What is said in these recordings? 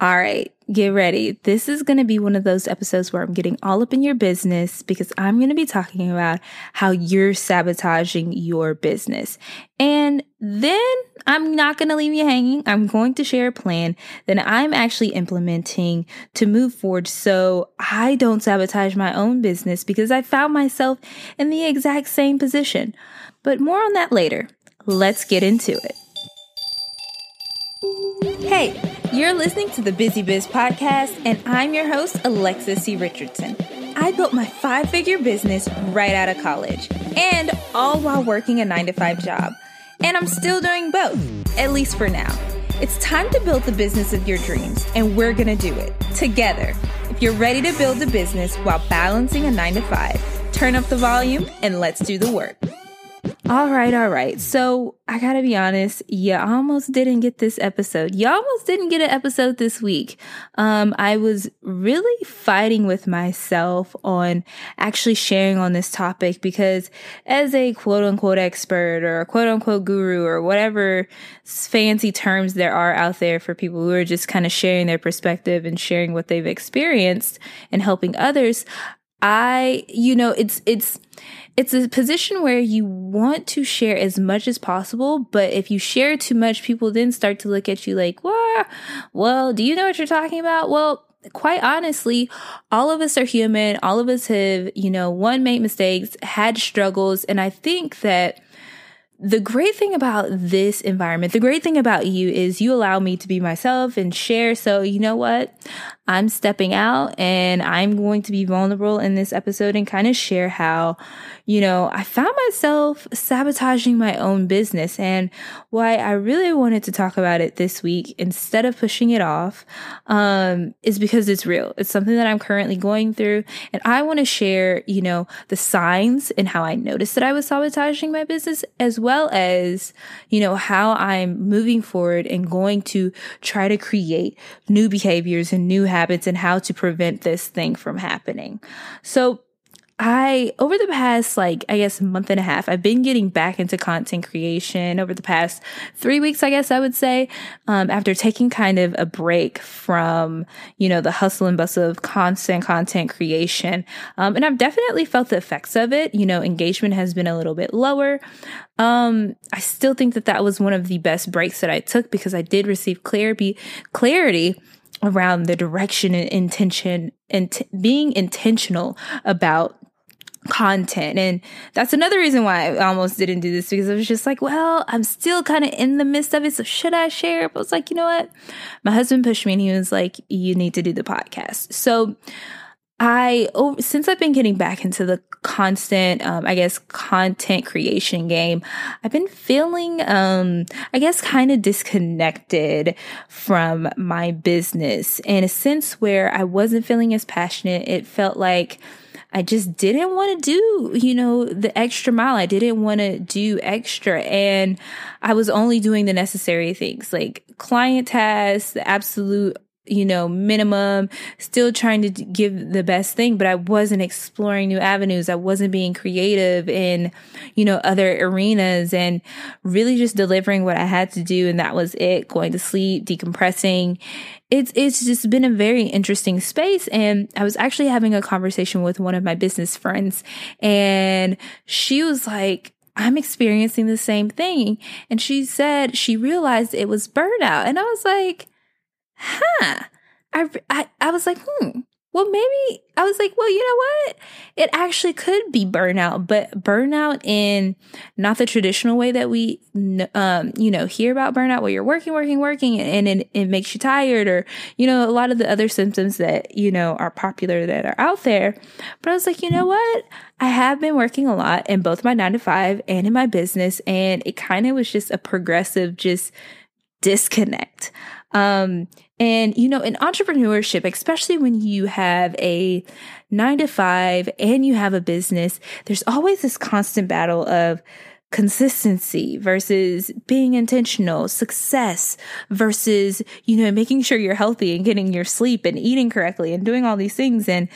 All right, get ready. This is going to be one of those episodes where I'm getting all up in your business because I'm going to be talking about how you're sabotaging your business. And then I'm not going to leave you hanging. I'm going to share a plan that I'm actually implementing to move forward so I don't sabotage my own business because I found myself in the exact same position. But more on that later. Let's get into it. Hey, you're listening to the Busy Biz podcast, and I'm your host, Alexis C. Richardson. I built my five figure business right out of college, and all while working a nine to five job. And I'm still doing both, at least for now. It's time to build the business of your dreams, and we're gonna do it together. If you're ready to build a business while balancing a nine to five, turn up the volume and let's do the work. All right, all right. So I gotta be honest, you almost didn't get this episode. You almost didn't get an episode this week. Um, I was really fighting with myself on actually sharing on this topic because as a quote unquote expert or a quote unquote guru or whatever fancy terms there are out there for people who are just kind of sharing their perspective and sharing what they've experienced and helping others, I, you know, it's, it's, it's a position where you want to share as much as possible, but if you share too much, people then start to look at you like, well, well, do you know what you're talking about? Well, quite honestly, all of us are human. All of us have, you know, one made mistakes, had struggles. And I think that the great thing about this environment, the great thing about you is you allow me to be myself and share. So, you know what? I'm stepping out and I'm going to be vulnerable in this episode and kind of share how, you know, I found myself sabotaging my own business and why I really wanted to talk about it this week instead of pushing it off, um, is because it's real. It's something that I'm currently going through and I want to share, you know, the signs and how I noticed that I was sabotaging my business as well as, you know, how I'm moving forward and going to try to create new behaviors and new habits and how to prevent this thing from happening. So I, over the past, like, I guess, month and a half, I've been getting back into content creation over the past three weeks, I guess I would say, um, after taking kind of a break from, you know, the hustle and bustle of constant content creation. Um, and I've definitely felt the effects of it. You know, engagement has been a little bit lower. Um, I still think that that was one of the best breaks that I took because I did receive clarity, clarity around the direction and intention and t- being intentional about content. And that's another reason why I almost didn't do this because I was just like, well, I'm still kind of in the midst of it. So should I share? But I was like, you know what? My husband pushed me and he was like, you need to do the podcast. So I, oh, since I've been getting back into the constant, um, I guess, content creation game, I've been feeling, um, I guess, kind of disconnected from my business in a sense where I wasn't feeling as passionate. It felt like, I just didn't want to do, you know, the extra mile. I didn't want to do extra. And I was only doing the necessary things like client tasks, the absolute you know, minimum, still trying to give the best thing, but I wasn't exploring new avenues. I wasn't being creative in, you know, other arenas and really just delivering what I had to do. And that was it, going to sleep, decompressing. It's, it's just been a very interesting space. And I was actually having a conversation with one of my business friends and she was like, I'm experiencing the same thing. And she said she realized it was burnout. And I was like, huh. I, I, I was like, hmm, well, maybe I was like, well, you know what? It actually could be burnout, but burnout in not the traditional way that we, um, you know, hear about burnout where you're working, working, working and, it, it makes you tired or, you know, a lot of the other symptoms that, you know, are popular that are out there. But I was like, you know what? I have been working a lot in both my nine to five and in my business. And it kind of was just a progressive, just disconnect. Um, and, you know, in entrepreneurship, especially when you have a nine to five and you have a business, there's always this constant battle of consistency versus being intentional, success versus, you know, making sure you're healthy and getting your sleep and eating correctly and doing all these things and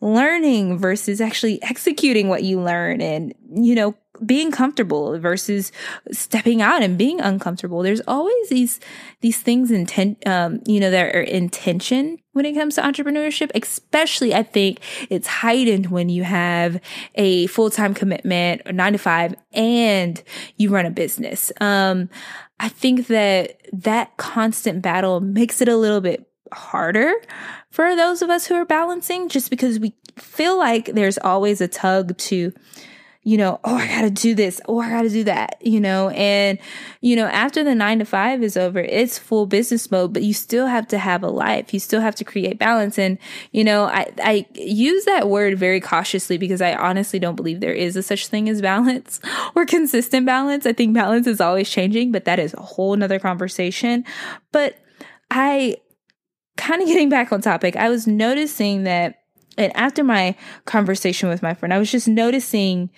learning versus actually executing what you learn and, you know, being comfortable versus stepping out and being uncomfortable. There's always these these things intent um, you know, that are intention when it comes to entrepreneurship. Especially I think it's heightened when you have a full-time commitment or nine to five and you run a business. Um, I think that that constant battle makes it a little bit harder for those of us who are balancing just because we feel like there's always a tug to you know, oh, I got to do this. Oh, I got to do that, you know, and, you know, after the nine to five is over, it's full business mode, but you still have to have a life. You still have to create balance. And, you know, I, I use that word very cautiously because I honestly don't believe there is a such thing as balance or consistent balance. I think balance is always changing, but that is a whole nother conversation. But I, kind of getting back on topic, I was noticing that, and after my conversation with my friend, I was just noticing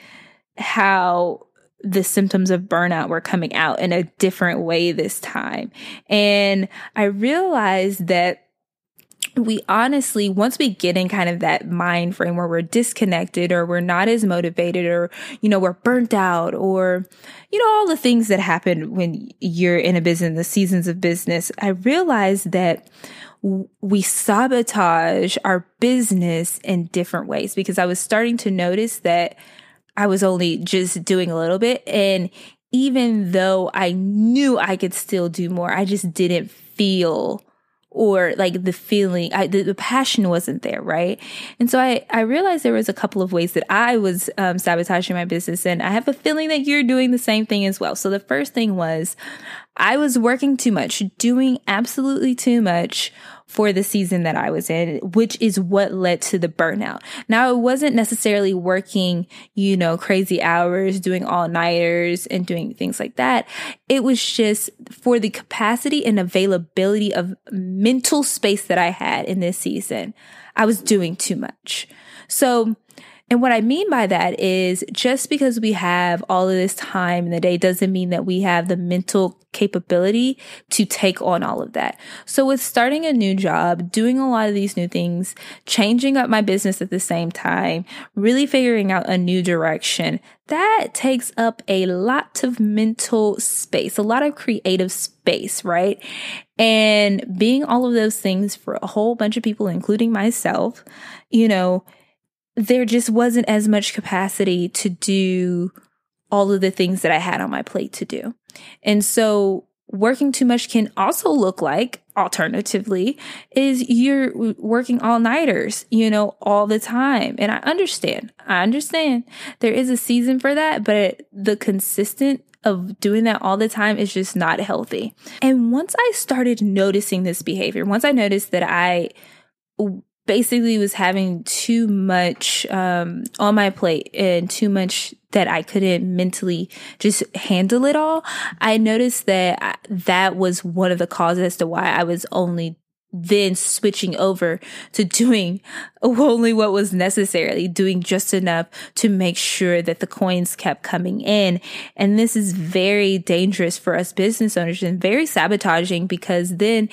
how the symptoms of burnout were coming out in a different way this time. And I realized that we honestly, once we get in kind of that mind frame where we're disconnected or we're not as motivated or, you know, we're burnt out or, you know, all the things that happen when you're in a business, the seasons of business, I realized that we sabotage our business in different ways because I was starting to notice that I was only just doing a little bit. And even though I knew I could still do more, I just didn't feel or like the feeling, I, the, the, passion wasn't there, right? And so I, I realized there was a couple of ways that I was um, sabotaging my business, and I have a feeling that you're doing the same thing as well. So the first thing was I was working too much, doing absolutely too much for the season that I was in, which is what led to the burnout. Now, it wasn't necessarily working, you know, crazy hours, doing all nighters and doing things like that. It was just for the capacity and availability of mental space that I had in this season. I was doing too much. So and what I mean by that is just because we have all of this time in the day doesn't mean that we have the mental capability to take on all of that. So with starting a new job, doing a lot of these new things, changing up my business at the same time, really figuring out a new direction, that takes up a lot of mental space, a lot of creative space, right? And being all of those things for a whole bunch of people, including myself, you know, there just wasn't as much capacity to do all of the things that I had on my plate to do. And so working too much can also look like alternatively is you're working all nighters, you know, all the time. And I understand. I understand there is a season for that, but the consistent of doing that all the time is just not healthy. And once I started noticing this behavior, once I noticed that I basically was having too much um, on my plate and too much that I couldn't mentally just handle it all. I noticed that that was one of the causes as to why I was only then switching over to doing only what was necessarily doing just enough to make sure that the coins kept coming in. And this is very dangerous for us business owners and very sabotaging because then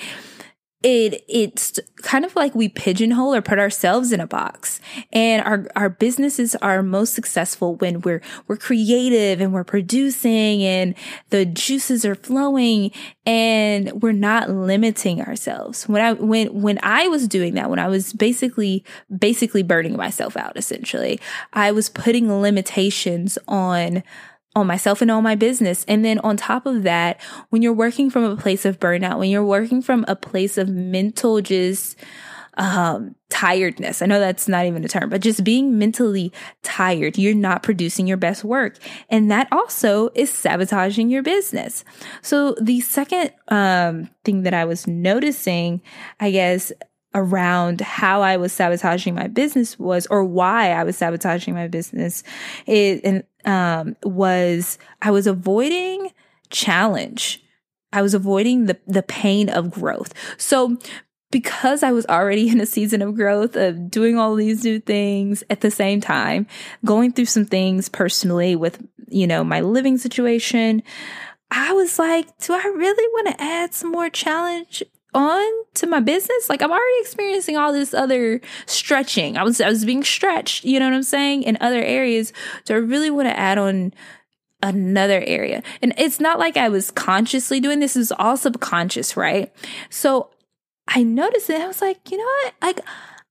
it it's kind of like we pigeonhole or put ourselves in a box. And our our businesses are most successful when we're we're creative and we're producing and the juices are flowing and we're not limiting ourselves. When i when when i was doing that when i was basically basically burning myself out essentially i was putting limitations on on myself and on my business. And then on top of that, when you're working from a place of burnout, when you're working from a place of mental just um, tiredness. I know that's not even a term, but just being mentally tired, you're not producing your best work. And that also is sabotaging your business. So the second um, thing that I was noticing, I guess, around how I was sabotaging my business was, or why I was sabotaging my business, it and um, was I was avoiding challenge. I was avoiding the the pain of growth. So because I was already in a season of growth of doing all these new things at the same time, going through some things personally with, you know, my living situation, I was like, do I really want to add some more challenge on to my business like i'm already experiencing all this other stretching i was i was being stretched you know what i'm saying in other areas do i really want to add on another area. And it's not like I was consciously doing this, was all subconscious, right? So I noticed it. I was like, you know what? Like,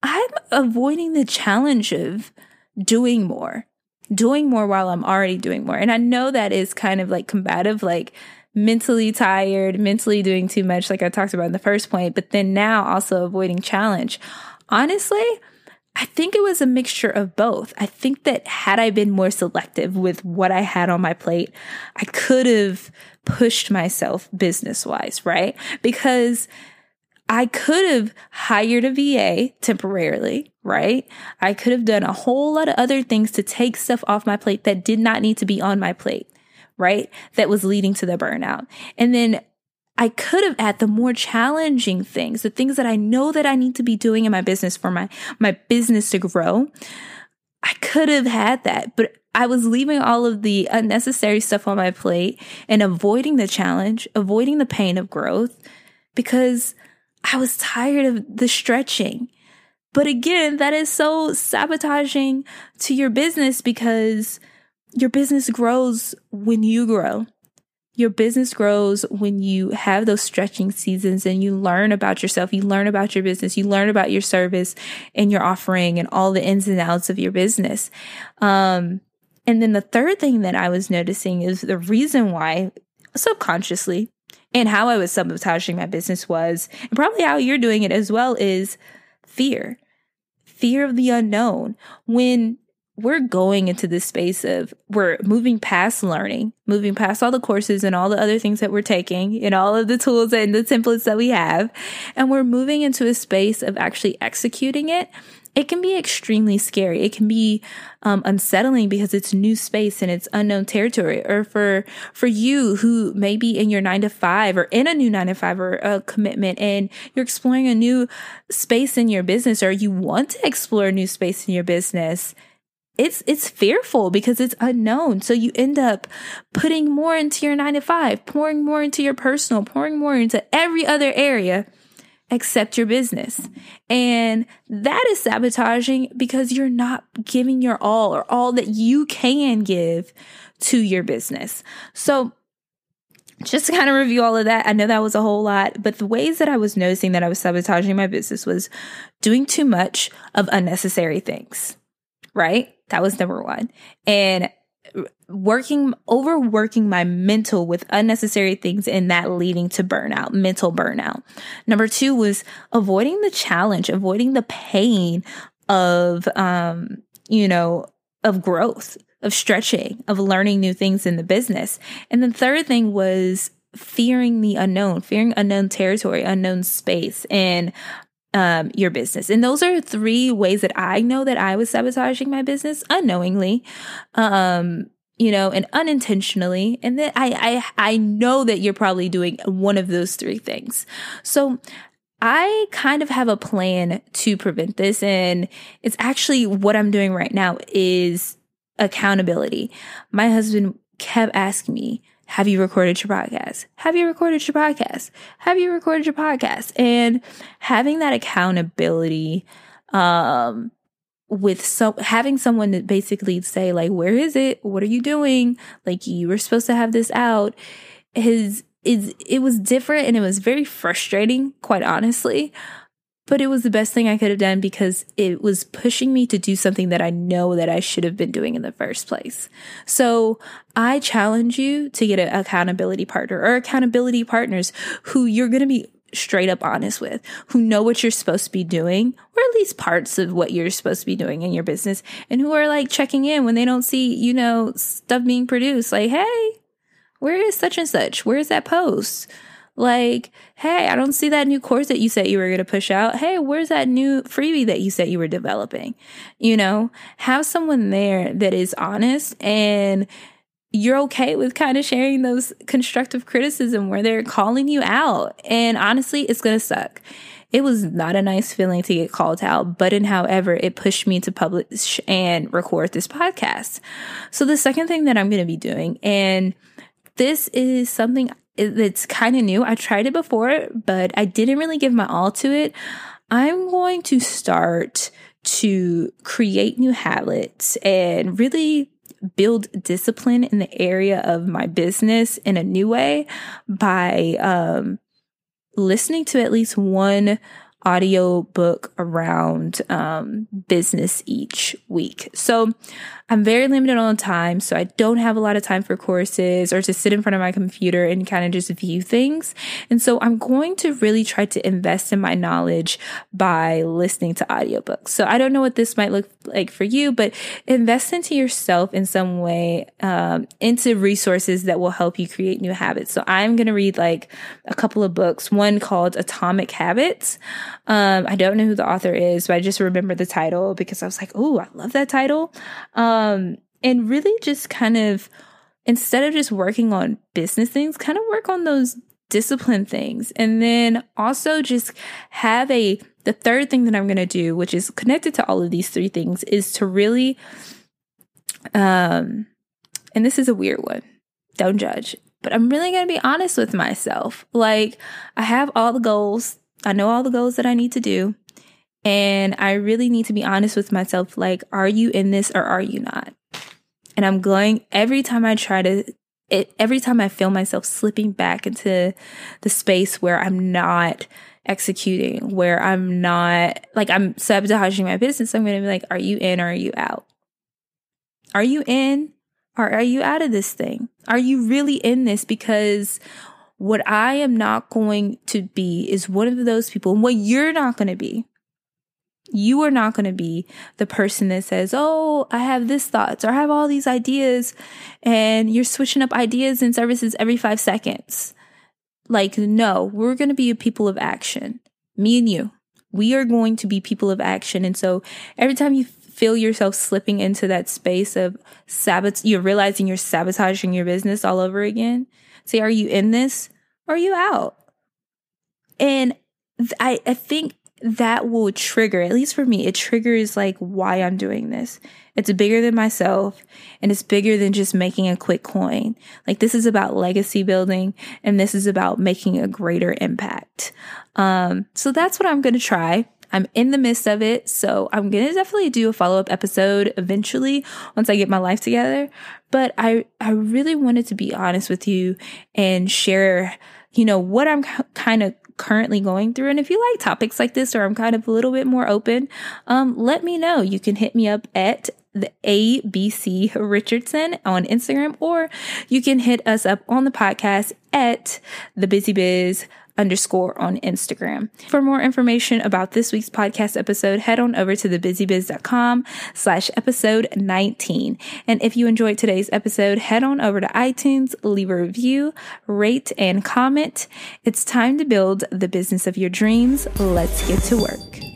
I'm avoiding the challenge of doing more, doing more while I'm already doing more. And I know that is kind of like combative, like mentally tired, mentally doing too much, like I talked about in the first point, but then now also avoiding challenge. Honestly, I think it was a mixture of both. I think that had I been more selective with what I had on my plate, I could have pushed myself business wise, right? Because I could have hired a VA temporarily, right? I could have done a whole lot of other things to take stuff off my plate that did not need to be on my plate, right? That was leading to the burnout. And then I could have had the more challenging things, the things that I know that I need to be doing in my business for my, my business to grow. I could have had that, but I was leaving all of the unnecessary stuff on my plate and avoiding the challenge, avoiding the pain of growth because I was tired of the stretching. But again, that is so sabotaging to your business because your business grows when you grow. Your business grows when you have those stretching seasons and you learn about yourself, you learn about your business, you learn about your service and your offering and all the ins and outs of your business. Um, and then the third thing that I was noticing is the reason why subconsciously and how I was sabotaging my business was, and probably how you're doing it as well, is fear. Fear of the unknown. When we're going into this space of we're moving past learning, moving past all the courses and all the other things that we're taking and all of the tools and the templates that we have. And we're moving into a space of actually executing it. It can be extremely scary. It can be um, unsettling because it's new space and it's unknown territory. Or for for you who may be in your nine to five or in a new nine to five or a commitment, and you're exploring a new space in your business, or you want to explore a new space in your business it's it's fearful because it's unknown. So you end up putting more into your 9 to 5, pouring more into your personal, pouring more into every other area except your business. And that is sabotaging because you're not giving your all or all that you can give to your business. So just to kind of review all of that, I know that was a whole lot, but the ways that I was noticing that I was sabotaging my business was doing too much of unnecessary things, right? That was number one. And working, overworking my mental with unnecessary things and that leading to burnout, mental burnout. Number two was avoiding the challenge, avoiding the pain of, um, you know, of growth, of stretching, of learning new things in the business. And the third thing was fearing the unknown, fearing unknown territory, unknown space, and um, your business. And those are three ways that I know that I was sabotaging my business unknowingly, um, you know, and unintentionally. And then I, I, I know that you're probably doing one of those three things. So I kind of have a plan to prevent this. And it's actually what I'm doing right now is accountability. My husband kept asking me, have you recorded your podcast? Have you recorded your podcast? Have you recorded your podcast? And having that accountability, um, with so having someone to basically say like, where is it? What are you doing? Like you were supposed to have this out. His is it was different and it was very frustrating, quite honestly but it was the best thing I could have done because it was pushing me to do something that I know that I should have been doing in the first place. So I challenge you to get an accountability partner or accountability partners who you're going to be straight up honest with, who know what you're supposed to be doing, or at least parts of what you're supposed to be doing in your business, and who are like checking in when they don't see, you know, stuff being produced. Like, hey, where is such and such? Where's that post? Like, hey, I don't see that new course that you said you were going to push out. Hey, where's that new freebie that you said you were developing? You know, have someone there that is honest and you're okay with kind of sharing those constructive criticism where they're calling you out. And honestly, it's going to suck. It was not a nice feeling to get called out, but in however, it pushed me to publish and record this podcast. So the second thing that I'm going to be doing, and this is something it's kind of new. I tried it before, but I didn't really give my all to it. I'm going to start to create new habits and really build discipline in the area of my business in a new way by um, listening to at least one audio book around um, business each week. So I'm very limited on time, so I don't have a lot of time for courses or to sit in front of my computer and kind of just view things. And so I'm going to really try to invest in my knowledge by listening to audiobooks. So I don't know what this might look like for you, but invest into yourself in some way, um, into resources that will help you create new habits. So I'm going to read like a couple of books, one called Atomic Habits. Um, I don't know who the author is, but I just remember the title because I was like, oh, I love that title. Um, um, and really just kind of, instead of just working on business things, kind of work on those discipline things. And then also just have a, the third thing that I'm going to do, which is connected to all of these three things, is to really, um, and this is a weird one. Don't judge. But I'm really going to be honest with myself. Like, I have all the goals. I know all the goals that I need to do. And I really need to be honest with myself like, are you in this or are you not? And I'm going every time I try to, it, every time I feel myself slipping back into the space where I'm not executing, where I'm not, like, I'm sabotaging my business, I'm going to be like, are you in or are you out? Are you in or are you out of this thing? Are you really in this? Because what I am not going to be is one of those people, and what you're not going to be you are not going to be the person that says, Oh, I have this thoughts or I have all these ideas and you're switching up ideas and services every five seconds. Like, no, we're going to be a people of action. Me and you, we are going to be people of action. And so every time you feel yourself slipping into that space of sabot, you're realizing you're sabotaging your business all over again. Say, are you in this or are you out? And I, I think that will trigger, at least for me, it triggers like why I'm doing this. It's bigger than myself and it's bigger than just making a quick coin. Like this is about legacy building and this is about making a greater impact. Um, so that's what I'm going to try. I'm in the midst of it. So I'm going to definitely do a follow up episode eventually once I get my life together. But I, I really wanted to be honest with you and share, you know, what I'm kind of currently going through. And if you like topics like this, or I'm kind of a little bit more open, um, let me know. You can hit me up at the ABC Richardson on Instagram, or you can hit us up on the podcast at the Busy Biz underscore on Instagram. For more information about this week's podcast episode, head on over to thebusybiz.com slash episode 19. And if you enjoyed today's episode, head on over to iTunes, leave a review, rate, and comment. It's time to build the business of your dreams. Let's get to work.